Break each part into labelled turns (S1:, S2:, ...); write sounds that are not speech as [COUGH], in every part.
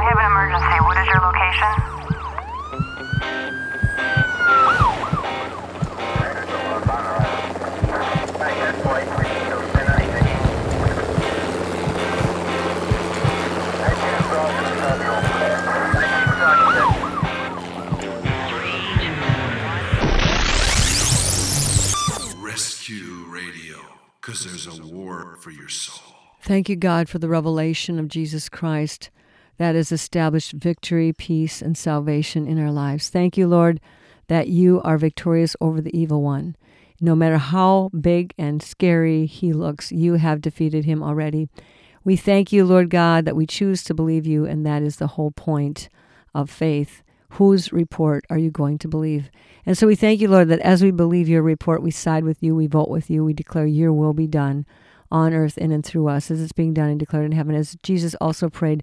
S1: I have an emergency. What is your location?
S2: Because there's a war for your soul.
S3: Thank you, God, for the revelation of Jesus Christ that has established victory, peace, and salvation in our lives. Thank you, Lord, that you are victorious over the evil one. No matter how big and scary he looks, you have defeated him already. We thank you, Lord God, that we choose to believe you, and that is the whole point of faith. Whose report are you going to believe? And so we thank you, Lord, that as we believe your report, we side with you, we vote with you, we declare your will be done on earth in and through us as it's being done and declared in heaven. As Jesus also prayed,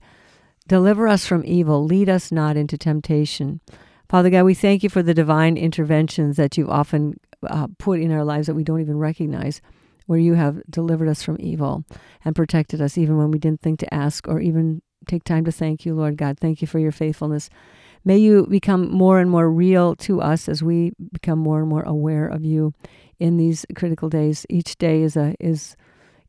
S3: deliver us from evil, lead us not into temptation. Father God, we thank you for the divine interventions that you've often uh, put in our lives that we don't even recognize, where you have delivered us from evil and protected us even when we didn't think to ask or even take time to thank you, Lord God. Thank you for your faithfulness. May you become more and more real to us as we become more and more aware of you in these critical days. Each day is a is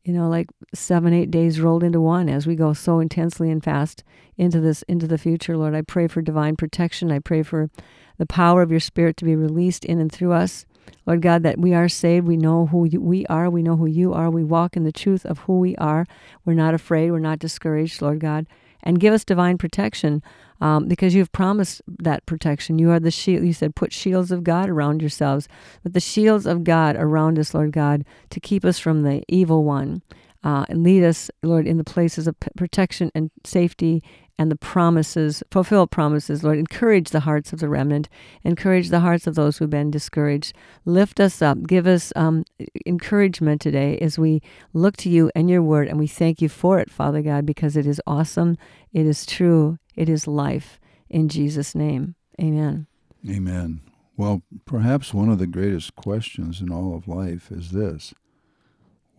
S3: you know like seven eight days rolled into one as we go so intensely and fast into this into the future lord. I pray for divine protection. I pray for the power of your spirit to be released in and through us. Lord god that we are saved. We know who we are. We know who you are. We walk in the truth of who we are. We're not afraid. We're not discouraged lord god. And give us divine protection um, because you've promised that protection. You are the shield. You said, put shields of God around yourselves, but the shields of God around us, Lord God, to keep us from the evil one. Uh, and lead us, Lord, in the places of p- protection and safety and the promises, fulfill promises, Lord. Encourage the hearts of the remnant. Encourage the hearts of those who've been discouraged. Lift us up. Give us um, encouragement today as we look to you and your word. And we thank you for it, Father God, because it is awesome, it is true, it is life. In Jesus' name, amen.
S4: Amen. Well, perhaps one of the greatest questions in all of life is this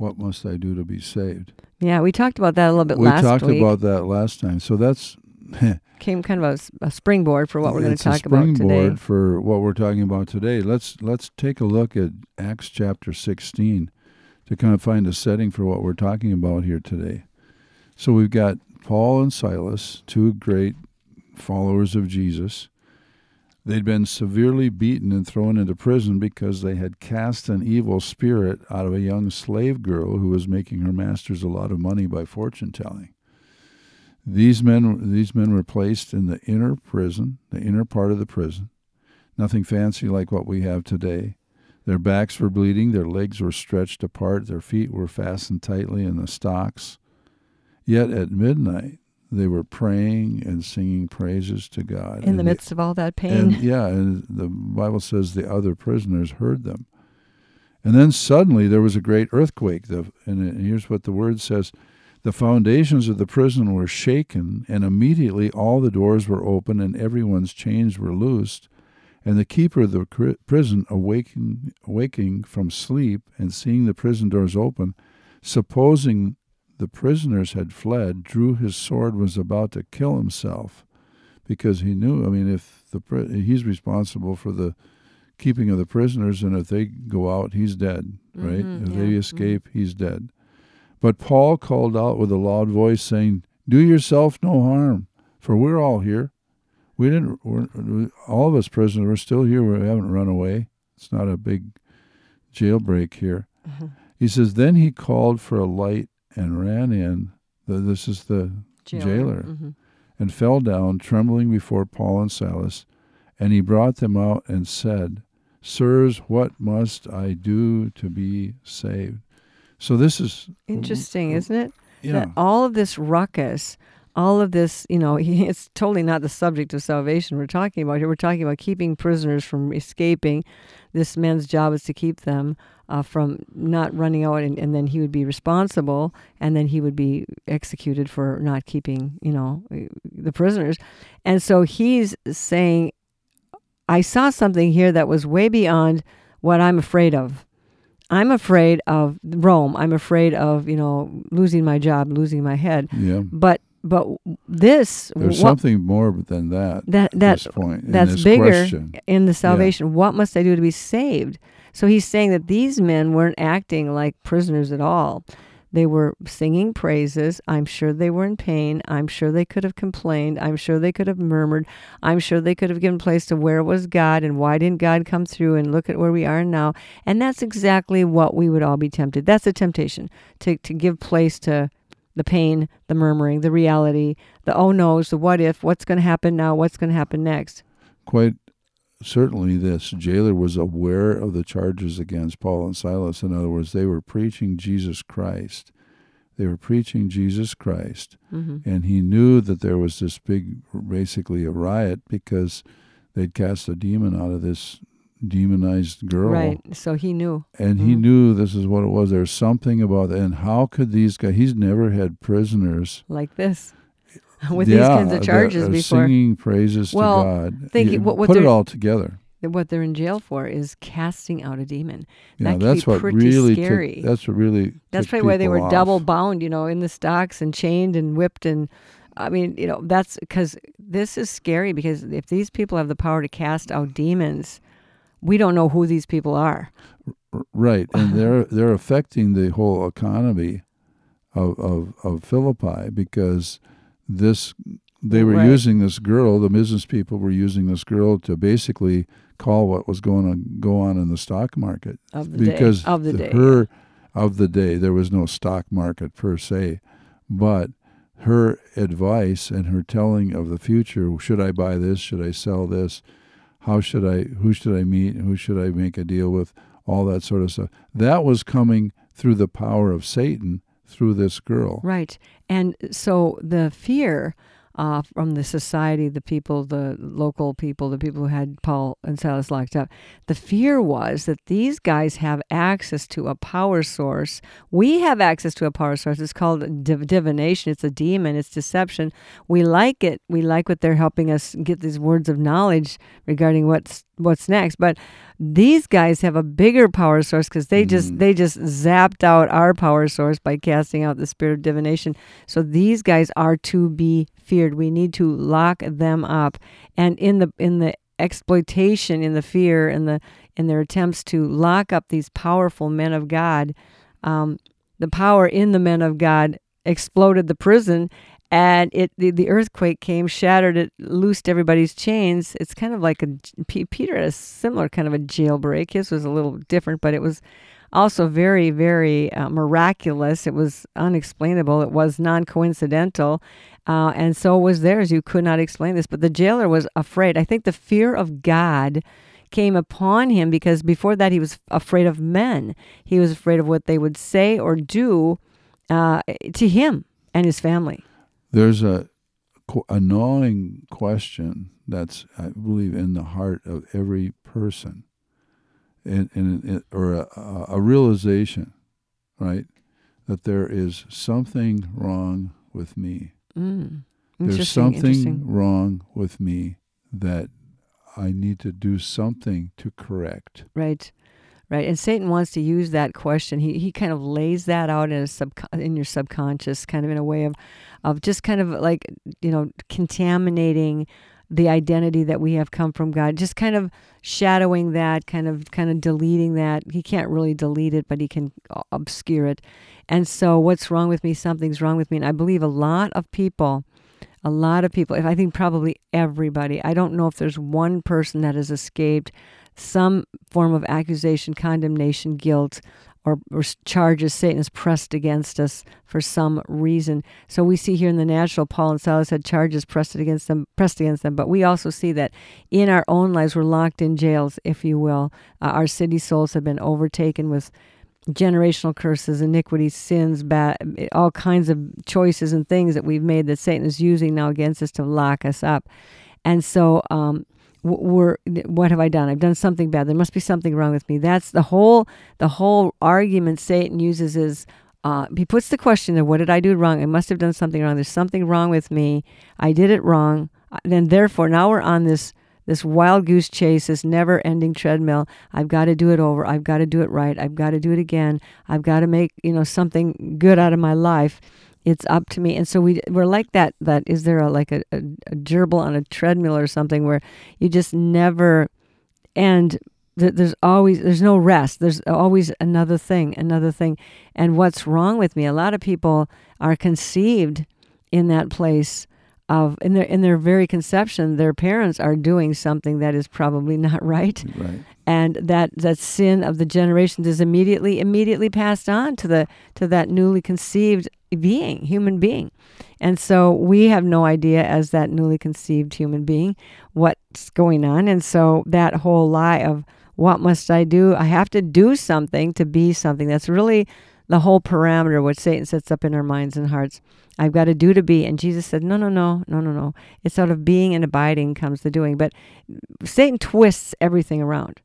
S4: What must I do to be saved?
S3: Yeah, we talked about that a little bit
S4: we
S3: last
S4: talked
S3: week.
S4: about that last time. So that's [LAUGHS]
S3: Came kind of a a, springboard for what we're going to talk about today.
S4: springboard for what we're talking about today. Let's let's take a look at Acts chapter 16 to kind of find a setting for what we're talking about here today. So we've got Paul and Silas, two great followers of Jesus. They'd been severely beaten and thrown into prison because they had cast an evil spirit out of a young slave girl who was making her masters a lot of money by fortune telling. These men, these men were placed in the inner prison, the inner part of the prison. Nothing fancy like what we have today. Their backs were bleeding, their legs were stretched apart, their feet were fastened tightly in the stocks. Yet at midnight, they were praying and singing praises to God.
S3: In the midst of all that pain.
S4: and yeah, and the Bible says the other prisoners heard them. And then suddenly there was a great earthquake. The, and uh, here's what the word says The foundations of the prison were shaken, and immediately all the doors were open, and everyone's chains were loosed. And the keeper of the prison, awaking, awaking from sleep and seeing the prison doors open, supposing the prisoners had fled, drew his sword, was about to kill himself because he knew. I mean, if the he's responsible for the keeping of the prisoners, and if they go out, he's dead. Right?
S3: Mhm,
S4: if
S3: yeah,
S4: they escape, he's dead. But Paul called out with a loud voice, saying, "Do yourself no harm, for we're all here. We didn't. We're, all of us prisoners. We're still here. We haven't run away. It's not a big jailbreak here."
S3: Mm-hmm.
S4: He says, "Then he called for a light and ran in. The, this is the jailer
S3: Mhm.
S4: and fell down, trembling before Paul and Silas. And he brought them out and said, Sirs, what must I do to be saved? So this is
S3: Interesting, isn't it?
S4: Yeah.
S3: That all of this ruckus, all of this, you know, [LAUGHS] it's totally not the subject of salvation we're talking about here. We're talking about keeping prisoners from escaping. This man's job is to keep them uh, from not running out, and, and then he would be responsible, and then he would be executed for not keeping, you know, the prisoners. And so he's saying, I saw something here that was way beyond what I'm afraid of. I'm afraid of Rome. I'm afraid of, you know, losing my job, losing my head.
S4: Yeah.
S3: But but this
S4: There's
S3: what-
S4: something more than that.
S3: that that
S4: this point in
S3: that's
S4: this
S3: bigger
S4: question.
S3: in the salvation. What must I do to be saved? So he's saying that these men weren't acting like prisoners at all. They were singing praises. I'm sure they were in pain. I'm sure they could have complained. I'm sure they could have murmured. I'm sure they could have given place to where was God and why didn't God come through and look at where we are now. And that's exactly what we would all be tempted. That's a temptation to, to give place to the pain, the murmuring, the reality, the oh no's, the what if, what's going to happen now, what's going to happen next.
S4: Quite certainly, this jailer was aware of the charges against Paul and Silas. In other words, they were preaching Jesus Christ. They were preaching Jesus Christ.
S3: hmm
S4: And he knew that there was this big, basically a riot because they'd cast a demon out of this demonized girl.
S3: Right. So he knew.
S4: And he
S3: Mhm.
S4: knew this is what it was. There's something about that. And how could these guys, he's never had prisoners.
S3: like this [LAUGHS] with
S4: yeah,
S3: these kinds of charges before.
S4: Singing praises
S3: Well,
S4: to God.
S3: think
S4: You
S3: what- what
S4: put it all together.
S3: What they're in jail for is casting out a demon.
S4: Yeah,
S3: That can
S4: that's
S3: be
S4: what
S3: pretty
S4: really
S3: scary.
S4: Tick, that's what really
S3: That's probably why they were
S4: off.
S3: double bound, you know, in the stocks and chained and whipped. And I mean, you know, that's because this is scary because if these people have the power to cast out demons, we don't know who these people are.
S4: Right, and [LAUGHS] they're they're affecting the whole economy of of, of Philippi because this they were
S3: Right.
S4: using this girl. The business people were using this girl to basically call what was going to go on in the stock market
S3: Of the
S4: because
S3: day. Of the day.
S4: her of the day there was no stock market per se, but her advice and her telling of the future should I buy this should I sell this how should I who should I meet who should I make a deal with all that sort of stuff that was coming through the power of Satan through this girl
S3: Right. And so the fear uh, from the society, the people, the local people, the people who had Paul and Silas locked up, the fear was that these guys have access to a power source. We have access to a power source. It's called div- divination. It's a demon. It's deception. We like it. We like what they're helping us get these words of knowledge regarding what's what's next. But these guys have a bigger power source because they just
S4: Mm.
S3: they just zapped out our power source by casting out the spirit of divination. So these guys are to be feared. We need to lock them up. And in the in the exploitation, in the fear, in the in their attempts to lock up these powerful men of God, um, the power in the men of God exploded the prison and it the, the earthquake came shattered it loosed everybody's chains. It's kind of like a P- peter had a similar kind of a jailbreak. His was a little different but it was also very very uh, miraculous. It was unexplainable. It was non-coincidental uh, and so was theirs. You could not explain this but the jailer was afraid. I think the fear of god came upon him because before that he was afraid of men. He was afraid of what they would say or do uh, to him and his family
S4: there's a a gnawing question that's I believe in the heart of every person, and, or a, a realization, right, that there is something wrong with me.
S3: Mm.
S4: There's something wrong with me that I need to do something to correct.
S3: Right, right. And Satan wants to use that question. He he kind of lays that out in a sub in your subconscious, kind of in a way of, of just kind of like you know contaminating the identity that we have come from God. Just kind of shadowing that, kind of kind of deleting that. He can't really delete it, but he can obscure it. And so, what's wrong with me? Something's wrong with me. And I believe a lot of people a lot of people, if I think probably everybody, I don't know if there's one person that has escaped some form of accusation, condemnation, guilt, or, or charges Satan has pressed against us for some reason. So we see here in the natural, Paul and Silas had charges pressed against them, pressed against them. But we also see that in our own lives, we're locked in jails, if you will. Uh, our city souls have been overtaken with generational curses, iniquities, sins, bad, all kinds of choices and things that we've made that Satan is using now against us to lock us up. And so, um, we're what have I done? I've done something bad. There must be something wrong with me. That's the whole the whole argument Satan uses is uh, he puts the question there: What did I do wrong? I must have done something wrong. There's something wrong with me. I did it wrong. Then therefore, now we're on this this wild goose chase, this never ending treadmill. I've got to do it over. I've got to do it right. I've got to do it again. I've got to make, you know, something good out of my life. It's up to me. And so we we're like that. That is there a like a, a, a gerbil on a treadmill or something where you just never end. th- There's always there's no rest. There's always another thing, another thing. And what's wrong with me? A lot of people are conceived in that place of in their in their very conception. Their parents are doing something that is probably not [LAUGHS] right
S4: Right.
S3: and that that sin of the generations is immediately immediately passed on to the to that newly conceived being human being. And so we have no idea as that newly conceived human being what's going on. And so that whole lie of what must i do? I have to do something to be something. That's really the whole parameter what satan sets up in our minds and hearts. I've got to do to be. And jesus said no no no no no no. It's out of being and abiding comes the doing. But satan twists everything around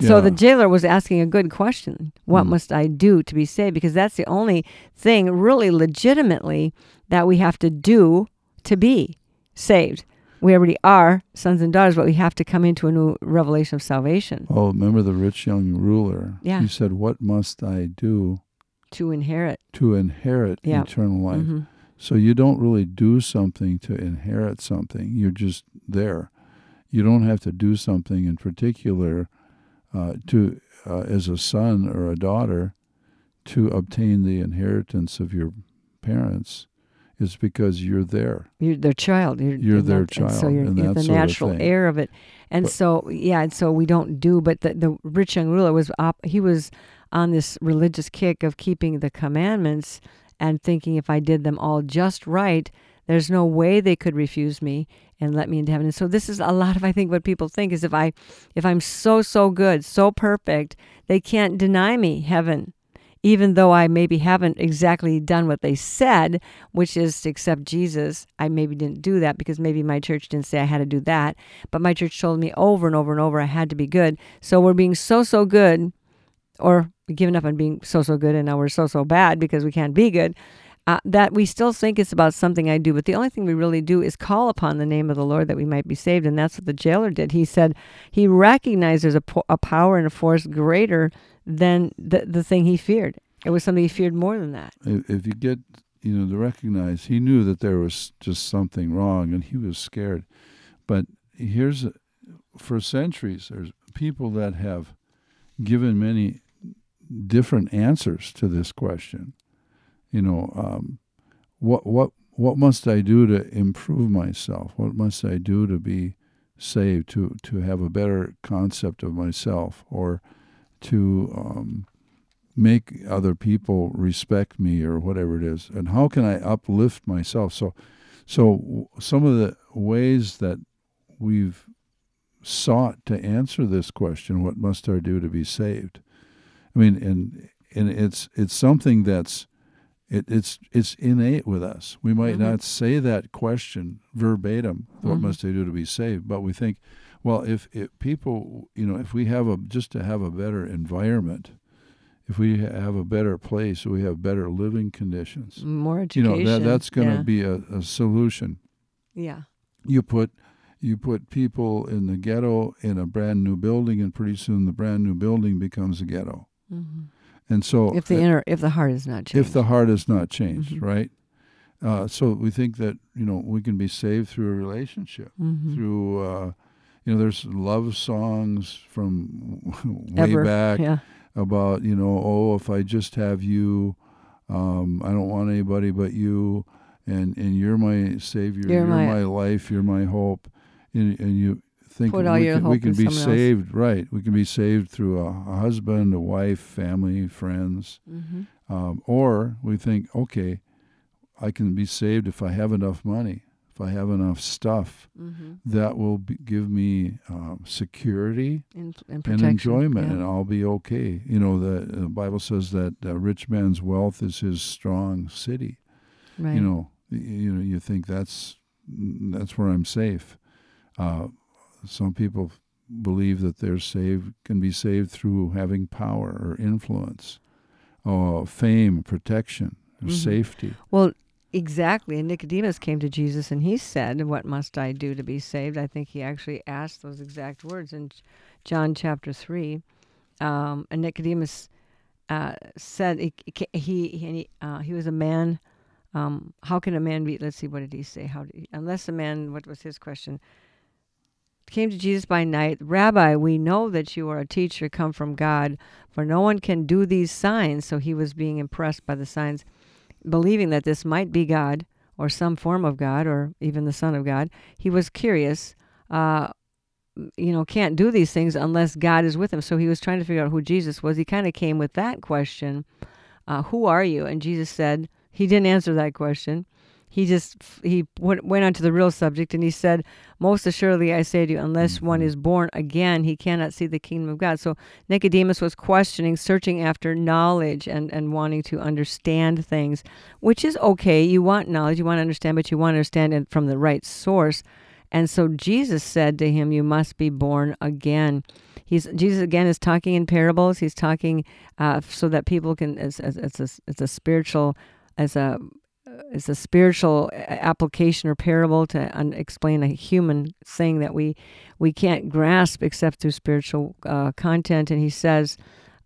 S3: so
S4: Yeah.
S3: the jailer was asking a good question. What
S4: Mm.
S3: must I do to be saved? Because that's the only thing really legitimately that we have to do to be saved. We already are sons and daughters, but we have to come into a new revelation of salvation
S4: Oh, remember the rich young ruler?
S3: Yeah.
S4: He said, "What must I do
S3: to inherit.
S4: to inherit
S3: Yeah.
S4: eternal life?"
S3: Mhm.
S4: So you don't really do something to inherit something. You're just there. You don't have to do something in particular uh, to, uh, as a son or a daughter, to obtain the inheritance of your parents. It's because you're there.
S3: You're their child. You're,
S4: You're their
S3: that- and so
S4: child
S3: you're,
S4: and
S3: you're the
S4: sort of
S3: natural heir of it. And
S4: But-
S3: so yeah, and so we don't do. But the, the rich young ruler was op- he was on this religious kick of keeping the commandments and thinking if I did them all just right, there's no way they could refuse me and let me into heaven. And so this is a lot of I think what people think is if I if I'm so so good, so perfect, they can't deny me heaven even though I maybe haven't exactly done what they said, which is to accept Jesus, I maybe didn't do that because maybe my church didn't say I had to do that. But my church told me over and over and over I had to be good. So we're being so, so good, or giving up on being so, so good, and now we're so, so bad because we can't be good. Uh, that we still think it's about something I do, but the only thing we really do is call upon the name of the Lord that we might be saved, and that's what the jailer did. He said he recognized there's a, po- a power and a force greater than the, the thing he feared. It was something he feared more than that.
S4: If, if you get, you know, to recognize, he knew that there was just something wrong, and he was scared. But here's, for centuries, there's people that have given many different answers to this question. You know, um, what what what must I do to improve myself? What must I do to be saved? To to have a better concept of myself, or to um, make other people respect me, or whatever it is. And how can I uplift myself? So, so some of the ways that we've sought to answer this question, what must I do to be saved? I mean, and and it's it's something that's it, it's it's innate with us. We might
S3: Mhm.
S4: not say that question verbatim. What
S3: Mhm.
S4: must I do to be saved? But we think, well, if, if people, you know, if we have a just to have a better environment, if we have a better place, we have better living conditions.
S3: More education.
S4: You know that that's going to
S3: yeah.
S4: be a, a solution.
S3: Yeah.
S4: You put you put people in the ghetto in a brand new building, and pretty soon the brand new building becomes a ghetto.
S3: hmm
S4: And so,
S3: If the inner, if the heart is not changed.
S4: if the heart is not changed,
S3: Mhm.
S4: right? Uh, so we think that you know we can be saved through a relationship,
S3: Mhm.
S4: through uh, you know there's love songs from [LAUGHS] way
S3: Ever.
S4: back
S3: Yeah.
S4: about you know oh if I just have you, um, I don't want anybody but you, and and you're my savior,
S3: You're
S4: you're,
S3: my-
S4: my, life, you're my hope, and, and you think
S3: Put
S4: we
S3: your
S4: can, we can be
S3: someone else.
S4: saved, right? We can be saved through a, a husband, a wife, family, friends.
S3: hmm
S4: Um, or we think, okay, I can be saved if I have enough money, if I have enough stuff.
S3: hmm
S4: That will be, give me um, security
S3: And, and,
S4: and enjoyment,
S3: yeah.
S4: and I'll be okay. You know, the, the Bible says that a rich man's wealth is his strong city.
S3: right.
S4: You know, y- you know, you think that's that's where I'm safe. Uh, some people believe that they're saved can be saved through having power or influence, or fame, protection, or
S3: Mhm.
S4: safety.
S3: Well, exactly. And Nicodemus came to Jesus and he said, What must I do to be saved? I think he actually asked those exact words in John chapter 3. Um, and Nicodemus uh, said he, he, he, he, uh, he was a man Um, how can a man be? Let's see, what did he say? How did he, unless a man? What was his question? Came to Jesus by night, Rabbi. We know that you are a teacher come from God, for no one can do these signs. So he was being impressed by the signs, believing that this might be God or some form of God or even the Son of God. He was curious. Uh, you know, can't do these things unless God is with him. So he was trying to figure out who Jesus was. He kind of came with that question, uh, "Who are you?" And Jesus said he didn't answer that question. He just he went went on to the real subject, and he said, "Most assuredly, I say to you, unless one is born again, he cannot see the kingdom of God." So Nicodemus was questioning, searching after knowledge, and and wanting to understand things, which is okay. You want knowledge, you want to understand, but you want to understand it from the right source. And so Jesus said to him, "You must be born again." He's Jesus again is talking in parables. He's talking uh, so that people can. It's, it's, a it's a spiritual as a as a spiritual application or parable to un- explain a human thing that we we can't grasp except through spiritual uh, content. And he says.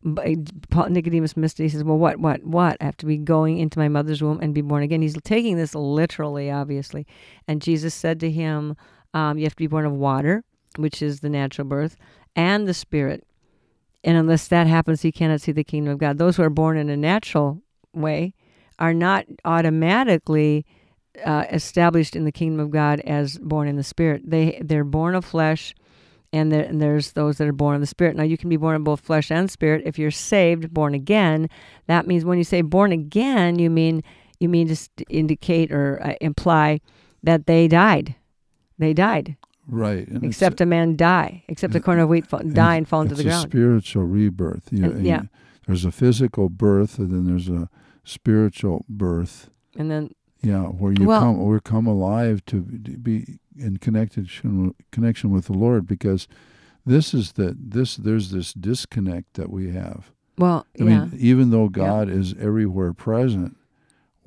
S3: Nicodemus missed it. He says, "Well, what, what, what? I have to be going into my mother's womb and be born again." He's taking this literally, obviously. And Jesus said to him, um, you have to be born of water, which is the natural birth, and the Spirit. And unless that happens, you cannot see the kingdom of God. Those who are born in a natural way are not automatically uh, established in the kingdom of God as born in the Spirit. They they're born of flesh, and, there, and there's those that are born of the Spirit. Now you can be born of both flesh and spirit if you're saved, born again. That means when you say born again, you mean you mean to indicate or uh, imply that they died they died.
S4: Right.
S3: And except a man die, except a corn of wheat fall, die and fall into the ground.
S4: It's a spiritual rebirth. You,
S3: and, yeah.
S4: there's a physical birth, and then there's a spiritual birth.
S3: And then.
S4: Yeah, where you well, come, we come alive to be in connection connection with the Lord, because this is the this there's this disconnect that we have.
S3: Well,
S4: I
S3: yeah.
S4: mean, even though God yeah. is everywhere present,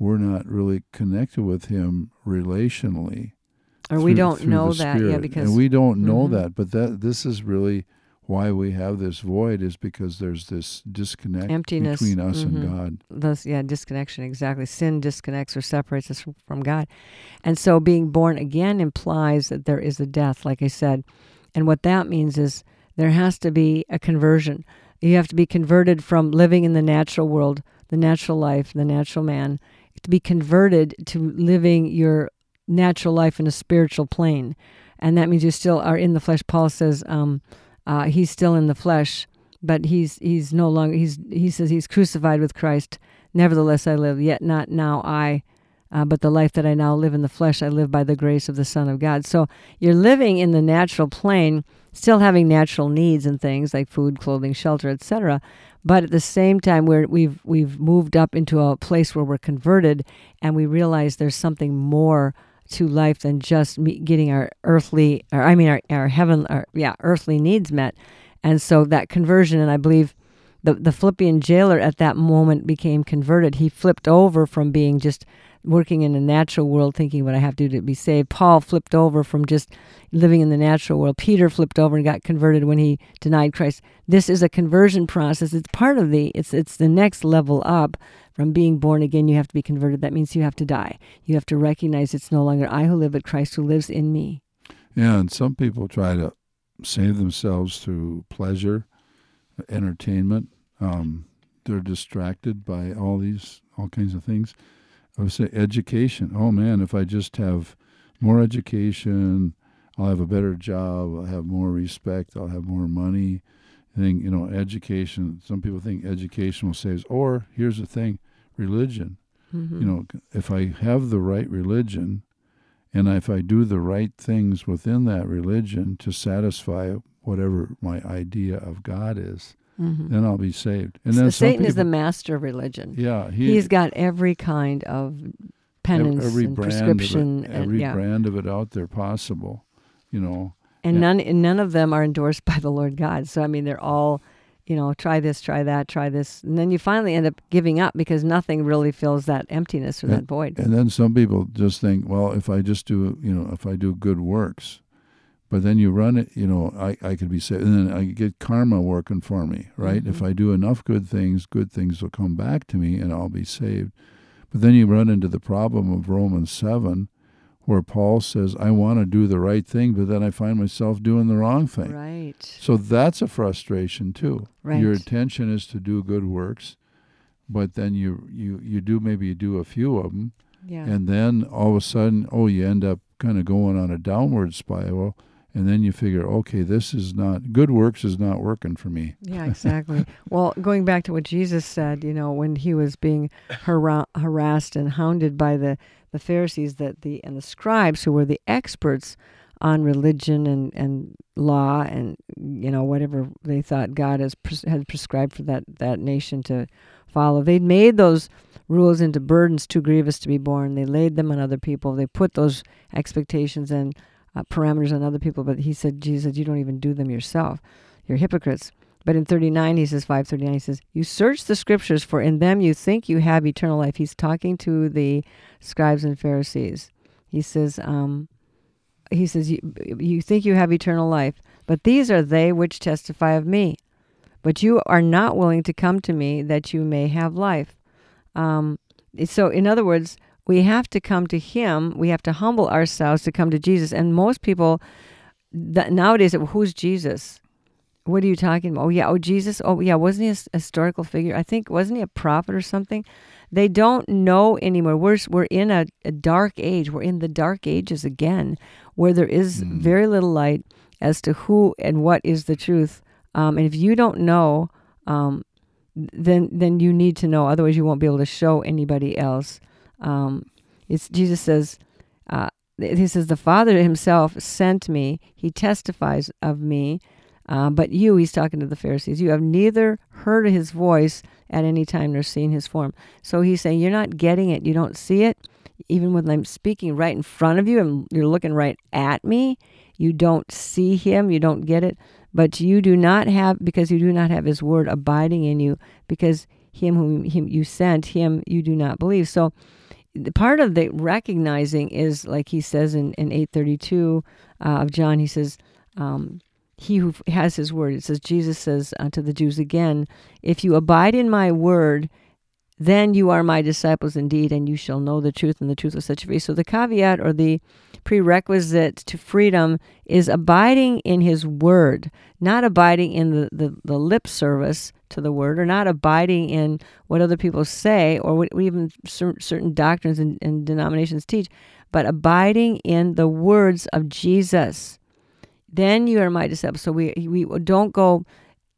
S4: we're not really connected with Him relationally
S3: or
S4: through,
S3: we don't know that yeah because
S4: and we don't know
S3: mm-hmm.
S4: that but that this is really why we have this void is because there's this disconnect
S3: emptiness
S4: between us
S3: mm-hmm.
S4: and God.
S3: Thus, yeah, disconnection exactly. Sin disconnects or separates us from God, and so being born again implies that there is a death, like I said, and what that means is there has to be a conversion. You have to be converted from living in the natural world, the natural life, the natural man, to be converted to living your natural life in a spiritual plane. And that means you still are in the flesh. Paul says um, uh, he's still in the flesh, but he's he's no longer he's he says he's crucified with Christ. Nevertheless, I live, yet not now I, uh, but the life that I now live in the flesh, I live by the grace of the Son of God. So you're living in the natural plane, still having natural needs and things like food, clothing, shelter, etc. But at the same time, we're, we've we've moved up into a place where we're converted, and we realize there's something more to life than just me getting our earthly, or I mean, our, our heaven, our, yeah, earthly needs met. And so that conversion, and I believe the, the Philippian jailer at that moment became converted. He flipped over from being just working in a natural world, thinking what I have to do to be saved. Paul flipped over from just living in the natural world. Peter flipped over and got converted when he denied Christ. This is a conversion process. It's part of the. It's it's the next level up from being born again, you have to be converted. That means you have to die. You have to recognize it's no longer I who live, but Christ who lives in me.
S4: Yeah, and some people try to save themselves through pleasure, entertainment. Um, they're distracted by all these, all kinds of things. I would say education. Oh man, if I just have more education, I'll have a better job. I'll have more respect. I'll have more money. I think you know education. Some people think education will save. Or here's the thing: religion. Mm-hmm. You know, if I have the right religion, and if I do the right things within that religion to satisfy whatever my idea of God is, mm-hmm. then I'll be saved. And so then
S3: Satan
S4: people,
S3: is the master of religion.
S4: Yeah, he,
S3: has got every kind of penance
S4: every
S3: and
S4: brand
S3: prescription,
S4: of it, every
S3: and, yeah.
S4: brand of it out there possible. You know,
S3: and yeah. none and none of them are endorsed [LAUGHS] by the Lord God. So I mean, they're all you know, try this, try that, try this. And then you finally end up giving up because nothing really fills that emptiness or
S4: and,
S3: that void.
S4: And then some people just think, well, if I just do, you know, if I do good works, but then you run it, you know, I, I could be saved. And then I get karma working for me, right? Mm-hmm. If I do enough good things, good things will come back to me and I'll be saved. But then you run into the problem of Romans 7, where Paul says, I want to do the right thing, but then I find myself doing the wrong thing.
S3: Right.
S4: So that's a frustration too.
S3: Right.
S4: Your intention is to do good works, but then you you you do maybe you do a few of them,
S3: Yeah.
S4: and then all of a sudden, oh, you end up kind of going on a downward spiral, and then you figure, okay, this is not good works is not working for me.
S3: Yeah, [LAUGHS] exactly. well, going back to what Jesus said, you know, when he was being har- harassed and hounded by the, the Pharisees that the and the scribes who were the experts on religion and, and law and you know whatever they thought God has pres- had prescribed for that, that nation to follow. They'd made those rules into burdens too grievous to be borne. They laid them on other people. They put those expectations and uh, parameters on other people. But he said, Jesus, you don't even do them yourself. You're hypocrites. But in 39, he says, 539, he says, You search the scriptures, for in them you think you have eternal life. He's talking to the scribes and Pharisees. He says, um, he says, you, you think you have eternal life, but these are they which testify of me. But you are not willing to come to me that you may have life. Um, so, in other words, we have to come to Him. We have to humble ourselves to come to Jesus. And most people th- nowadays, who's Jesus? What are you talking about? Oh yeah, oh Jesus. Oh yeah, wasn't he a historical figure? I think wasn't he a prophet or something? They don't know anymore. We're we're in a, a dark age. We're in the dark ages again, where there is very little light as to who and what is the truth. Um, and if you don't know, um, then then you need to know. Otherwise, you won't be able to show anybody else. Um, it's Jesus says. Uh, he says the Father Himself sent me. He testifies of me. Uh, but you, he's talking to the Pharisees, you have neither heard his voice at any time nor seen his form. So he's saying you're not getting it. You don't see it. Even when I'm speaking right in front of you and you're looking right at me, you don't see him. You don't get it. But you do not have, because you do not have his word abiding in you, because him whom him you sent, him you do not believe. So the part of the recognizing is like he says in, in 832 uh, of John, he says, um, he who has his word. It says, Jesus says unto the Jews again, if you abide in my word, then you are my disciples indeed, and you shall know the truth, and the truth will set you free. So the caveat or the prerequisite to freedom is abiding in his word, not abiding in the, the, the lip service to the word, or not abiding in what other people say, or what even certain doctrines and, and denominations teach, but abiding in the words of Jesus then you are my disciples. So we we don't go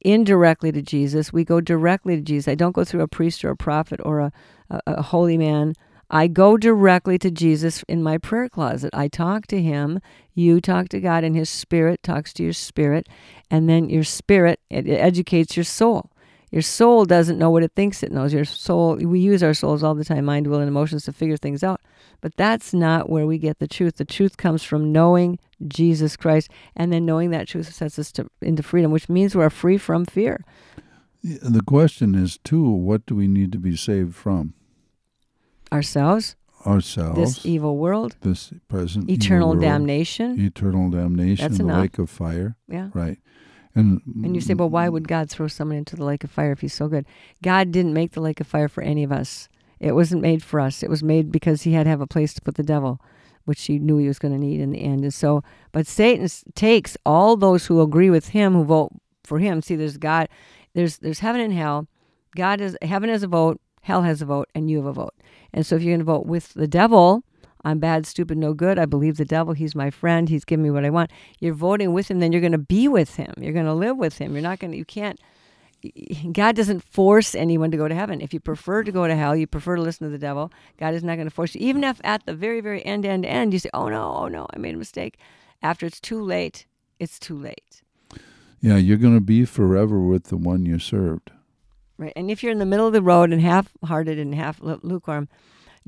S3: indirectly to Jesus. We go directly to Jesus. I don't go through a priest or a prophet or a, a, a holy man. I go directly to Jesus in my prayer closet. I talk to him. You talk to God, and his spirit talks to your spirit. And then your spirit it, it educates your soul. Your soul doesn't know what it thinks it knows. Your soul, we use our souls all the time, mind, will, and emotions to figure things out. But that's not where we get the truth. The truth comes from knowing Jesus Christ, and then knowing that truth sets us to, into freedom, which means we're free from fear.
S4: The question is too, what do we need to be saved from?
S3: Ourselves,
S4: Ourselves,
S3: this evil world,
S4: this present evil
S3: eternal
S4: world,
S3: damnation.
S4: eternal damnation,
S3: That's
S4: the
S3: enough.
S4: lake of fire.
S3: Yeah.
S4: Right. And
S3: And you say, well, why would God throw someone into the lake of fire if he's so good? God didn't make the lake of fire for any of us. It wasn't made for us. It was made because he had to have a place to put the devil, which he knew he was going to need in the end. And so, but Satan takes all those who agree with him, who vote for him. See, there's God, there's there's heaven and hell. God is heaven has a vote, hell has a vote, and you have a vote. And so, if you're going to vote with the devil, I'm bad, stupid, no good. I believe the devil. He's my friend. He's giving me what I want. You're voting with him, then you're going to be with him. You're going to live with him. You're not going to, you can't, God doesn't force anyone to go to heaven. If you prefer to go to hell, you prefer to listen to the devil, God is not going to force you. Even if at the very, very end, end, end, you say, oh no, oh no, I made a mistake. After it's too late, it's too late.
S4: yeah, you're going to be forever with the one you served.
S3: Right. And if you're in the middle of the road and half hearted and half lu- lukewarm,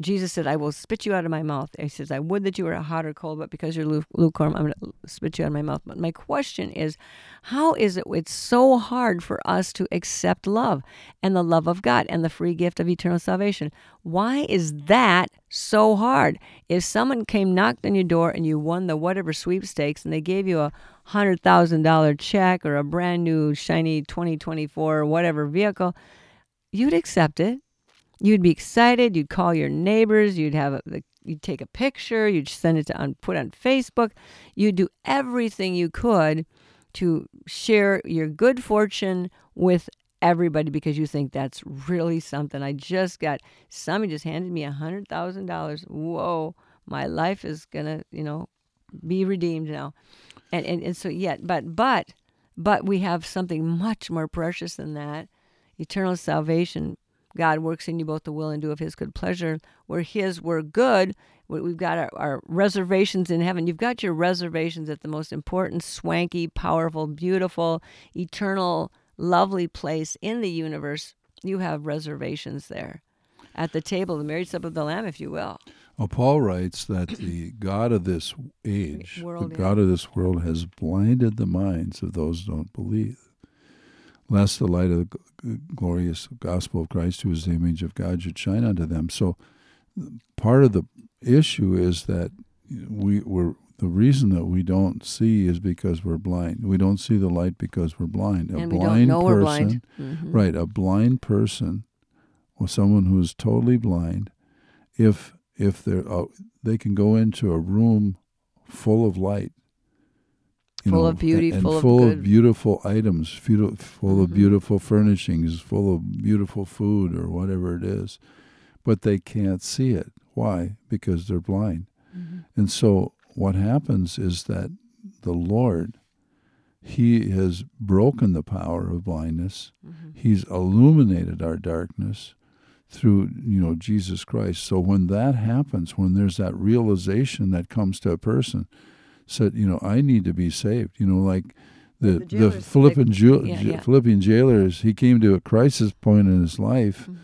S3: Jesus said, I will spit you out of my mouth. He says, I would that you were hot or cold, but because you're lu- lukewarm, I'm going to spit you out of my mouth. But my question is, how is it it's so hard for us to accept love and the love of God and the free gift of eternal salvation? Why is that so hard? If someone came, knocked on your door, and you won the whatever sweepstakes, and they gave you a hundred thousand dollar check or a brand new shiny 2024 or whatever vehicle, you'd accept it. You'd be excited. You'd call your neighbors. You'd have a, you'd take a picture. You'd send it to on put on Facebook. You'd do everything you could to share your good fortune with everybody because you think that's really something. I just got somebody just handed me a hundred thousand dollars. Whoa, my life is gonna, you know, be redeemed now. And, and and so yet, but but but we have something much more precious than that. Eternal salvation. God works in you both the will and do of his good pleasure. We're his, we're good. We've got our, our reservations in heaven. You've got your reservations at the most important, swanky, powerful, beautiful, eternal lovely place in the universe, you have reservations there at the table, the marriage supper of the Lamb, if you will.
S4: Well, Paul writes that the God of this age,
S3: World,
S4: the
S3: yeah.
S4: God of this world, has blinded the minds of those who don't believe, lest the light of the glorious gospel of Christ, who is the image of God, should shine unto them. So, part of the issue is that we were the reason that we don't see is because we're blind. We don't see the light because we're blind. A
S3: and we
S4: blind
S3: don't know
S4: person,
S3: we're blind. Mhm.
S4: right? A blind person, or someone who is totally blind, if if they're uh, they can go into a room full of light,
S3: Full
S4: know,
S3: of beauty,
S4: and,
S3: full of
S4: full
S3: good-
S4: beautiful items, full, full of beautiful furnishings, full of beautiful food or whatever it is, but they can't see it. Why? Because they're blind.
S3: Mhm.
S4: And so what happens is that the Lord, He has broken the power of blindness.
S3: Mhm.
S4: He's illuminated our darkness through, you know, Jesus Christ. So when that happens, when there's that realization that comes to a person, said, you know, I need to be saved. You know, like the
S3: the
S4: the, Philippian
S3: like-
S4: ju-
S3: yeah, yeah.
S4: Philippian jailers, he came to a crisis point in his life.
S3: Mhm.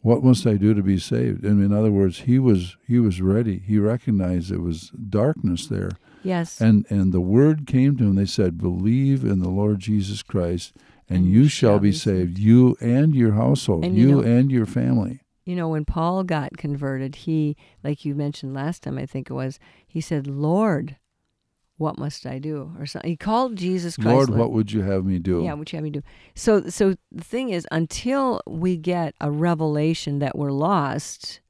S4: What must I do to be saved? And in other words, he was he was ready. He recognized it was darkness there.
S3: Yes.
S4: And and the word came to him. They said, "Believe in the Lord Jesus Christ, and, you, shall be saved, you and your household,
S3: And you
S4: you,
S3: know-
S4: and your family."
S3: you know, when Paul got converted, he, like you mentioned last time, I think it was, he said, Lord, what must I do? Or something. He called Jesus Christ.
S4: Lord, what would you have me do?
S3: Yeah, what you have me do. So, so the thing is, until we get a revelation that we're lost,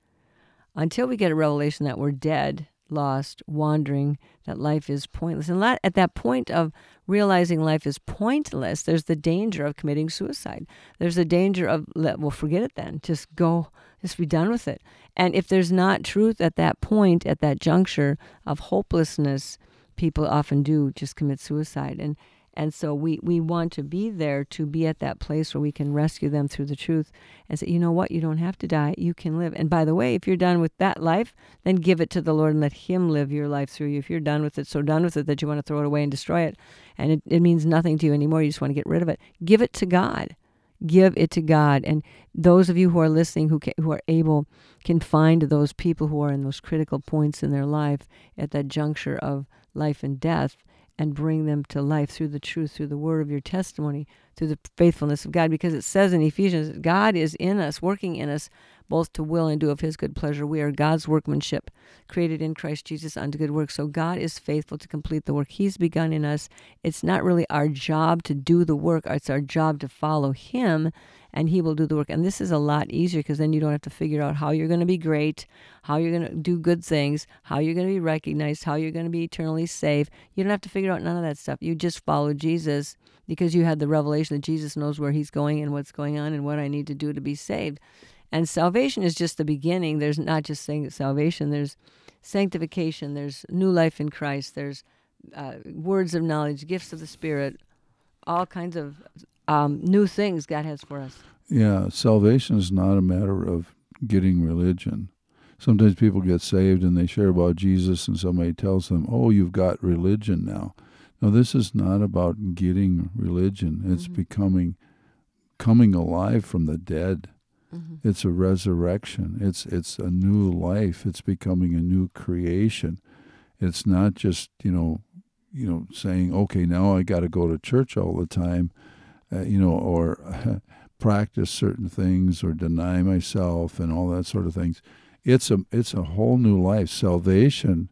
S3: until we get a revelation that we're dead, lost, wandering, that life is pointless, and at that point of realizing life is pointless, there's the danger of committing suicide. There's a danger of let well, forget it then. Just go, just be done with it. And if there's not truth at that point, at that juncture of hopelessness, people often do just commit suicide. And and so we, we want to be there to be at that place where we can rescue them through the truth and say, you know what, you don't have to die, you can live. And by the way, if you're done with that life, then give it to the Lord and let Him live your life through you. If you're done with it, so done with it that you want to throw it away and destroy it, and it, it means nothing to you anymore, you just want to get rid of it, give it to God. Give it to God. And those of you who are listening, who, ca who are able, can find those people who are in those critical points in their life at that juncture of life and death and bring them to life through the truth, through the word of your testimony, through the faithfulness of God. Because it says in Ephesians, that God is in us, working in us, both to will and do of his good pleasure. We are God's workmanship, created in Christ Jesus unto good works. So God is faithful to complete the work he's begun in us. It's not really our job to do the work, it's our job to follow him and he will do the work. And this is a lot easier because then you don't have to figure out how you're going to be great, how you're going to do good things, how you're going to be recognized, how you're going to be eternally saved. You don't have to figure out none of that stuff. You just follow Jesus because you had the revelation that Jesus knows where he's going and what's going on and what I need to do to be saved. And salvation is just the beginning. There's not just saying salvation, there's sanctification, there's new life in Christ, there's uh, words of knowledge, gifts of the Spirit, all kinds of um, new things God has for us.
S4: Yeah, salvation is not a matter of getting religion. Sometimes people get saved and they share about Jesus, and somebody tells them, "Oh, you've got religion now." No, this is not about getting religion. It's
S3: Mhm.
S4: becoming coming alive from the dead.
S3: Mm-hmm.
S4: It's a resurrection. It's it's a new life. It's becoming a new creation. It's not just you know, you know, saying, "Okay, now I got to go to church all the time," uh, you know, or [LAUGHS] practice certain things or deny myself and all that sort of things. It's a it's a whole new life. Salvation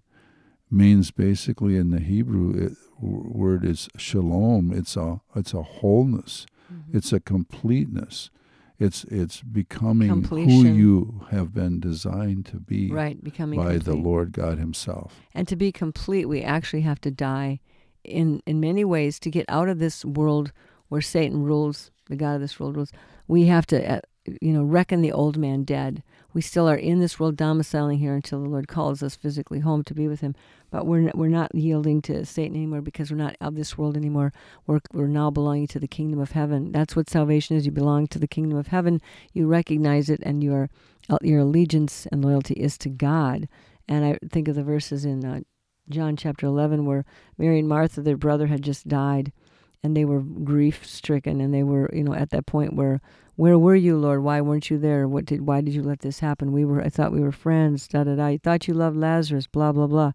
S4: means basically in the Hebrew it, word is shalom. It's a it's a wholeness.
S3: Mm-hmm.
S4: It's a completeness. It's it's becoming who you have been designed to be
S3: Right, becoming
S4: by the. Lord God Himself.
S3: And to be complete, we actually have to die in in many ways to get out of this world where Satan rules, the god of this world rules. We have to, uh, you know, reckon the old man dead. We still are in this world, domiciling here until the Lord calls us physically home to be with Him. But we're n- we're not yielding to Satan anymore because we're not of this world anymore. We're we're now belonging to the kingdom of heaven. That's what salvation is. You belong to the kingdom of heaven. You recognize it, and your uh, your allegiance and loyalty is to God. And I think of the verses in uh, John chapter 11 where Mary and Martha, their brother, had just died and they were grief stricken and they were, you know, at that point where, where were you, Lord? Why weren't you there? What did, why did you let this happen? We were, I thought we were friends, da da da. I thought you loved Lazarus, blah, blah, blah.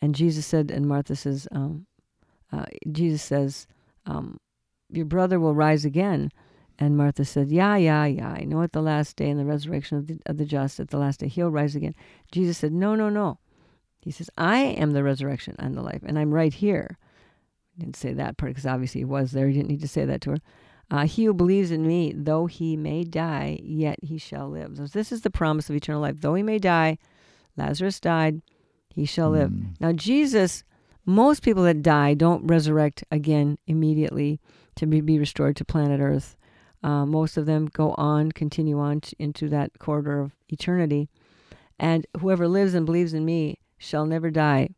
S3: And Jesus said, and Martha says, um, uh, Jesus says, um, your brother will rise again. And Martha said, Yeah, yeah, yeah. I know at the last day and the resurrection of the, of the just, at the last day, he'll rise again. Jesus said, No, no, no. He says, I am the resurrection and the life, and I'm right here. Didn't say that part because obviously he was there. He didn't need to say that to her. Uh, he who believes in me, though he may die, yet he shall live. So this is the promise of eternal life. Though he may die, Lazarus died, he shall live. Now, Jesus, most people that die don't resurrect again immediately to be, be restored to planet Earth. Uh, most of them go on, continue on t- into that corridor of eternity. And whoever lives and believes in me shall never die.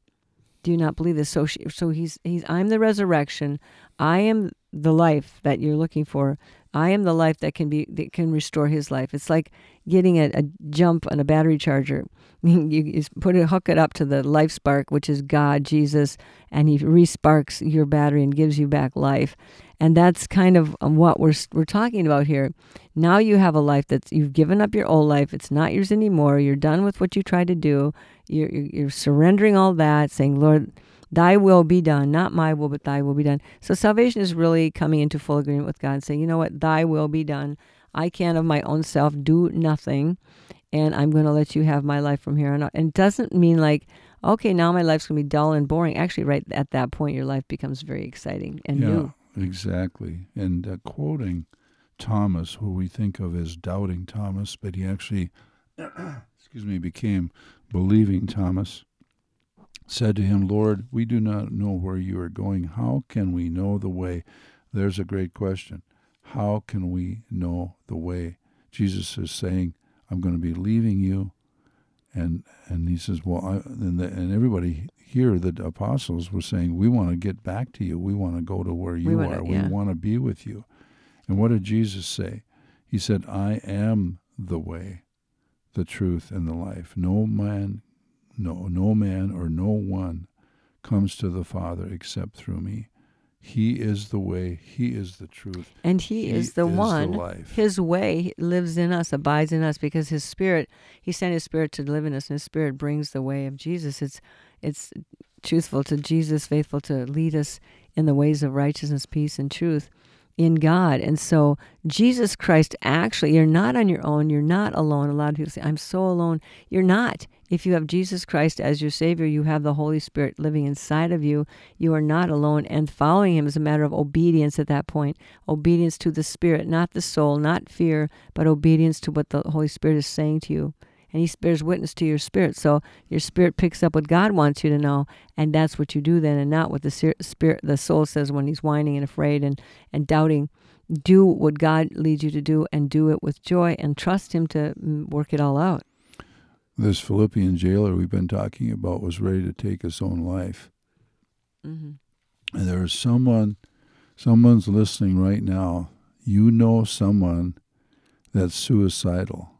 S3: Do you not believe this? So, she, so he's he's. I'm the resurrection. I am the life that you're looking for. I am the life that can be that can restore his life. It's like getting a, a jump on a battery charger. [LAUGHS] you, put it, hook it up to the life spark, which is God, Jesus, and He resparks your battery and gives you back life. And that's kind of um, what we're we're talking about here. Now you have a life that's you've given up your old life. It's not yours anymore. You're done with what you tried to do. You're, you're surrendering all that, saying, Lord. Thy will be done, not my will, but thy will be done. So salvation is really coming into full agreement with God, saying, you know what, thy will be done. I can of my own self do nothing, and I'm going to let you have my life from here on out. And it doesn't mean like, okay, now my life's going to be dull and boring. Actually, right at that point, your life becomes very exciting and
S4: yeah,
S3: new.
S4: exactly. And uh, quoting Thomas, who we think of as doubting Thomas, but he actually, [CLEARS THROAT] excuse me, became believing Thomas, said to him, Lord, we do not know where you are going. How can we know the way? There's a great question. How can we know the way? Jesus is saying, I'm going to be leaving you. And and he says, well, I, and, the, and everybody here, the apostles were saying, we want to get back to you. We want to go to where you
S3: wanna-
S4: are.
S3: yeah.
S4: We want to be with you. And what did Jesus say? He said, I am the way, the truth, and the life. No man, no, no man or no one comes to the Father except through me. He is the way. He is the truth.
S3: And he,
S4: He
S3: is the
S4: is the
S3: one.
S4: life.
S3: His way lives in us, abides in us, because His Spirit. He sent His Spirit to live in us, and His Spirit brings the way of Jesus. It's it's truthful to Jesus, faithful to lead us in the ways of righteousness, peace, and truth in God. And so Jesus Christ, actually, you're not on your own. You're not alone. A lot of people say, "I'm so alone." You're not. If you have Jesus Christ as your Savior, you have the Holy Spirit living inside of you. You are not alone, and following Him is a matter of obedience at that point. Obedience to the Spirit, not the soul, not fear, but obedience to what the Holy Spirit is saying to you. And He bears witness to your spirit. So your spirit picks up what God wants you to know, and that's what you do then, and not what the spirit, the soul says when he's whining and afraid and and doubting. Do what God leads you to do, and do it with joy, and trust Him to mm, work it all out.
S4: This Philippian jailer we've been talking about was ready to take his own life.
S3: hmm
S4: And there is someone, someone's listening right now. You know someone that's suicidal.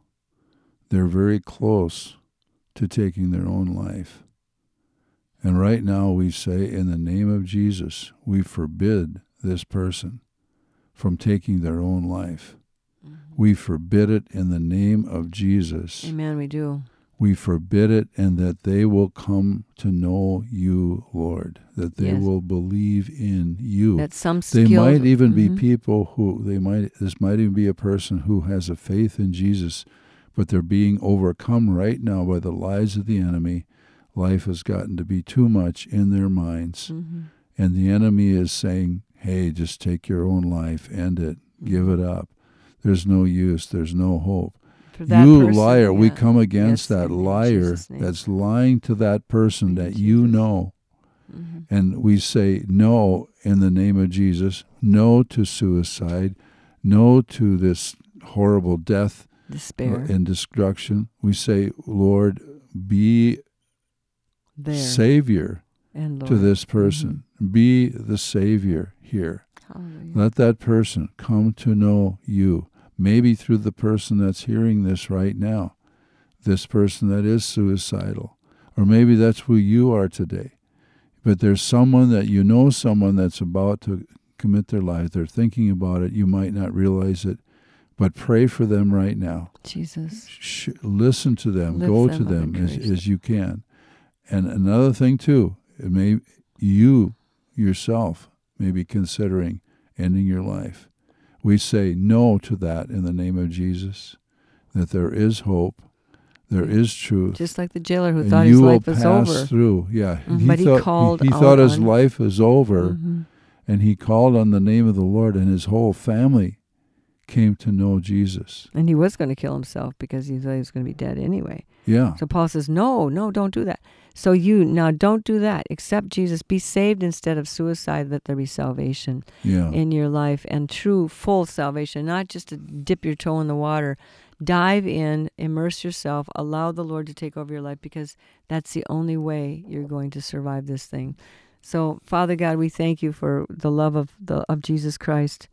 S4: They're very close to taking their own life. And right now we say, in the name of Jesus, we forbid this person from taking their own life. We forbid it in the name of Jesus.
S3: Amen. We do.
S4: We forbid it, and that they will come to know you, Lord, that they
S3: Yes.
S4: will believe in you.
S3: That some skilled, they
S4: might even be
S3: Mhm.
S4: people who they might this might even be a person who has a faith in Jesus, but they're being overcome right now by the lies of the enemy. Life has gotten to be too much in their minds,
S3: Mhm.
S4: and the enemy is saying, "Hey, just take your own life, end it, give
S3: Mm-hmm.
S4: it up." there's no use, there's no hope.
S3: For that
S4: you
S3: person,
S4: liar, we come against
S3: Yes,
S4: that
S3: in the name of
S4: liar that's lying to that person that
S3: you,
S4: know.
S3: Mhm.
S4: And we say no in the name of Jesus, no to suicide, no to this horrible death uh,
S3: Despair.
S4: and destruction. We say, Lord, be
S3: there.
S4: Savior
S3: and Lord.
S4: to this person. Be the Savior here.
S3: Hallelujah.
S4: Let that person come to know you, maybe through the person that's hearing this right now, this person that is suicidal, or maybe that's who you are today. But there's someone that you know, someone that's about to commit their life. They're thinking about it. You might not realize it, but pray for them right now.
S3: Jesus.
S4: Sh- listen to them.
S3: Lift
S4: Go
S3: them
S4: to them as, as you can. And another thing too, it may you yourself may be considering ending your life. We say no to that in the name of Jesus. That there is hope, there is truth.
S3: Just like the jailer who thought his life was over.
S4: through. Yeah,
S3: Mhm, but he
S4: thought
S3: called
S4: he,
S3: out
S4: thought his life was over,
S3: Mhm.
S4: and he called on the name of the Lord, and his whole family came to know Jesus.
S3: And he was going to kill himself because he thought he was going to be dead anyway.
S4: Yeah,
S3: So Paul says, No, no, don't do that. So you now don't do that. Accept Jesus. Be saved instead of suicide, that there be salvation
S4: yeah,
S3: in your life and true, full salvation, not just to dip your toe in the water. Dive in, immerse yourself, allow the Lord to take over your life because that's the only way you're going to survive this thing. So, Father God, we thank you for the love of the of Jesus Christ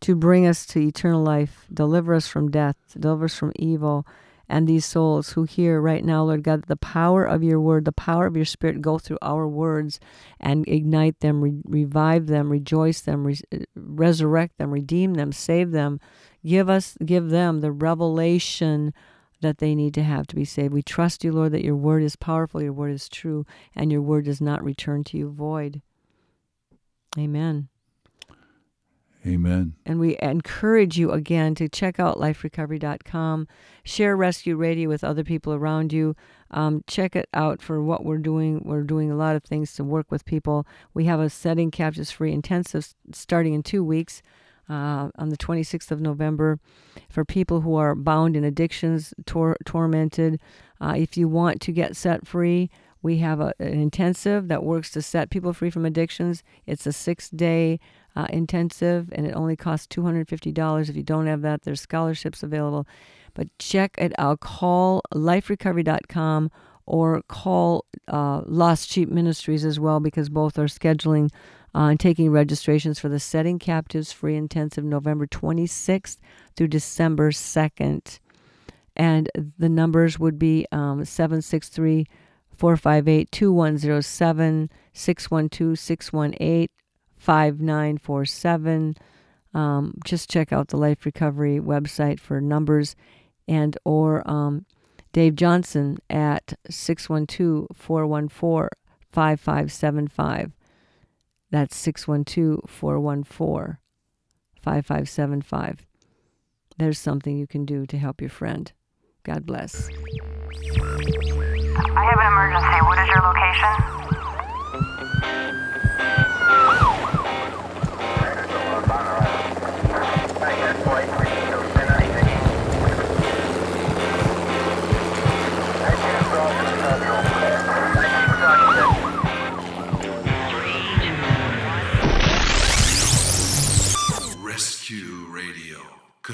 S3: to bring us to eternal life, deliver us from death, deliver us from evil, and these souls who hear right now, Lord God, the power of your word, the power of your spirit go through our words and ignite them, re- revive them, rejoice them, re- resurrect them, redeem them, save them. Give us, give them the revelation that they need to have to be saved. We trust you, Lord, that your word is powerful, your word is true, and your word does not return to you void. Amen.
S4: Amen.
S3: And we encourage you again to check out liferecovery.com, share Rescue Radio with other people around you. Um, check it out for what we're doing. We're doing a lot of things to work with people. We have a Setting Captives Free intensive starting in two weeks uh, on the 26th of November for people who are bound in addictions, tor- tormented. Uh, if you want to get set free, we have a, an intensive that works to set people free from addictions. It's a six day uh, intensive and it only costs $250. If you don't have that, there's scholarships available. But check it out. Call liferecovery.com or call uh, Lost Sheep Ministries as well because both are scheduling uh, and taking registrations for the Setting Captives Free Intensive November 26th through December 2nd. And the numbers would be um, 763 458 2107, 612 618 5947. Um, just check out the Life Recovery website for numbers and or um, Dave Johnson at 612-414-5575. That's 612-414-5575. There's something you can do to help your friend. God bless.
S1: I have an emergency. What is your location?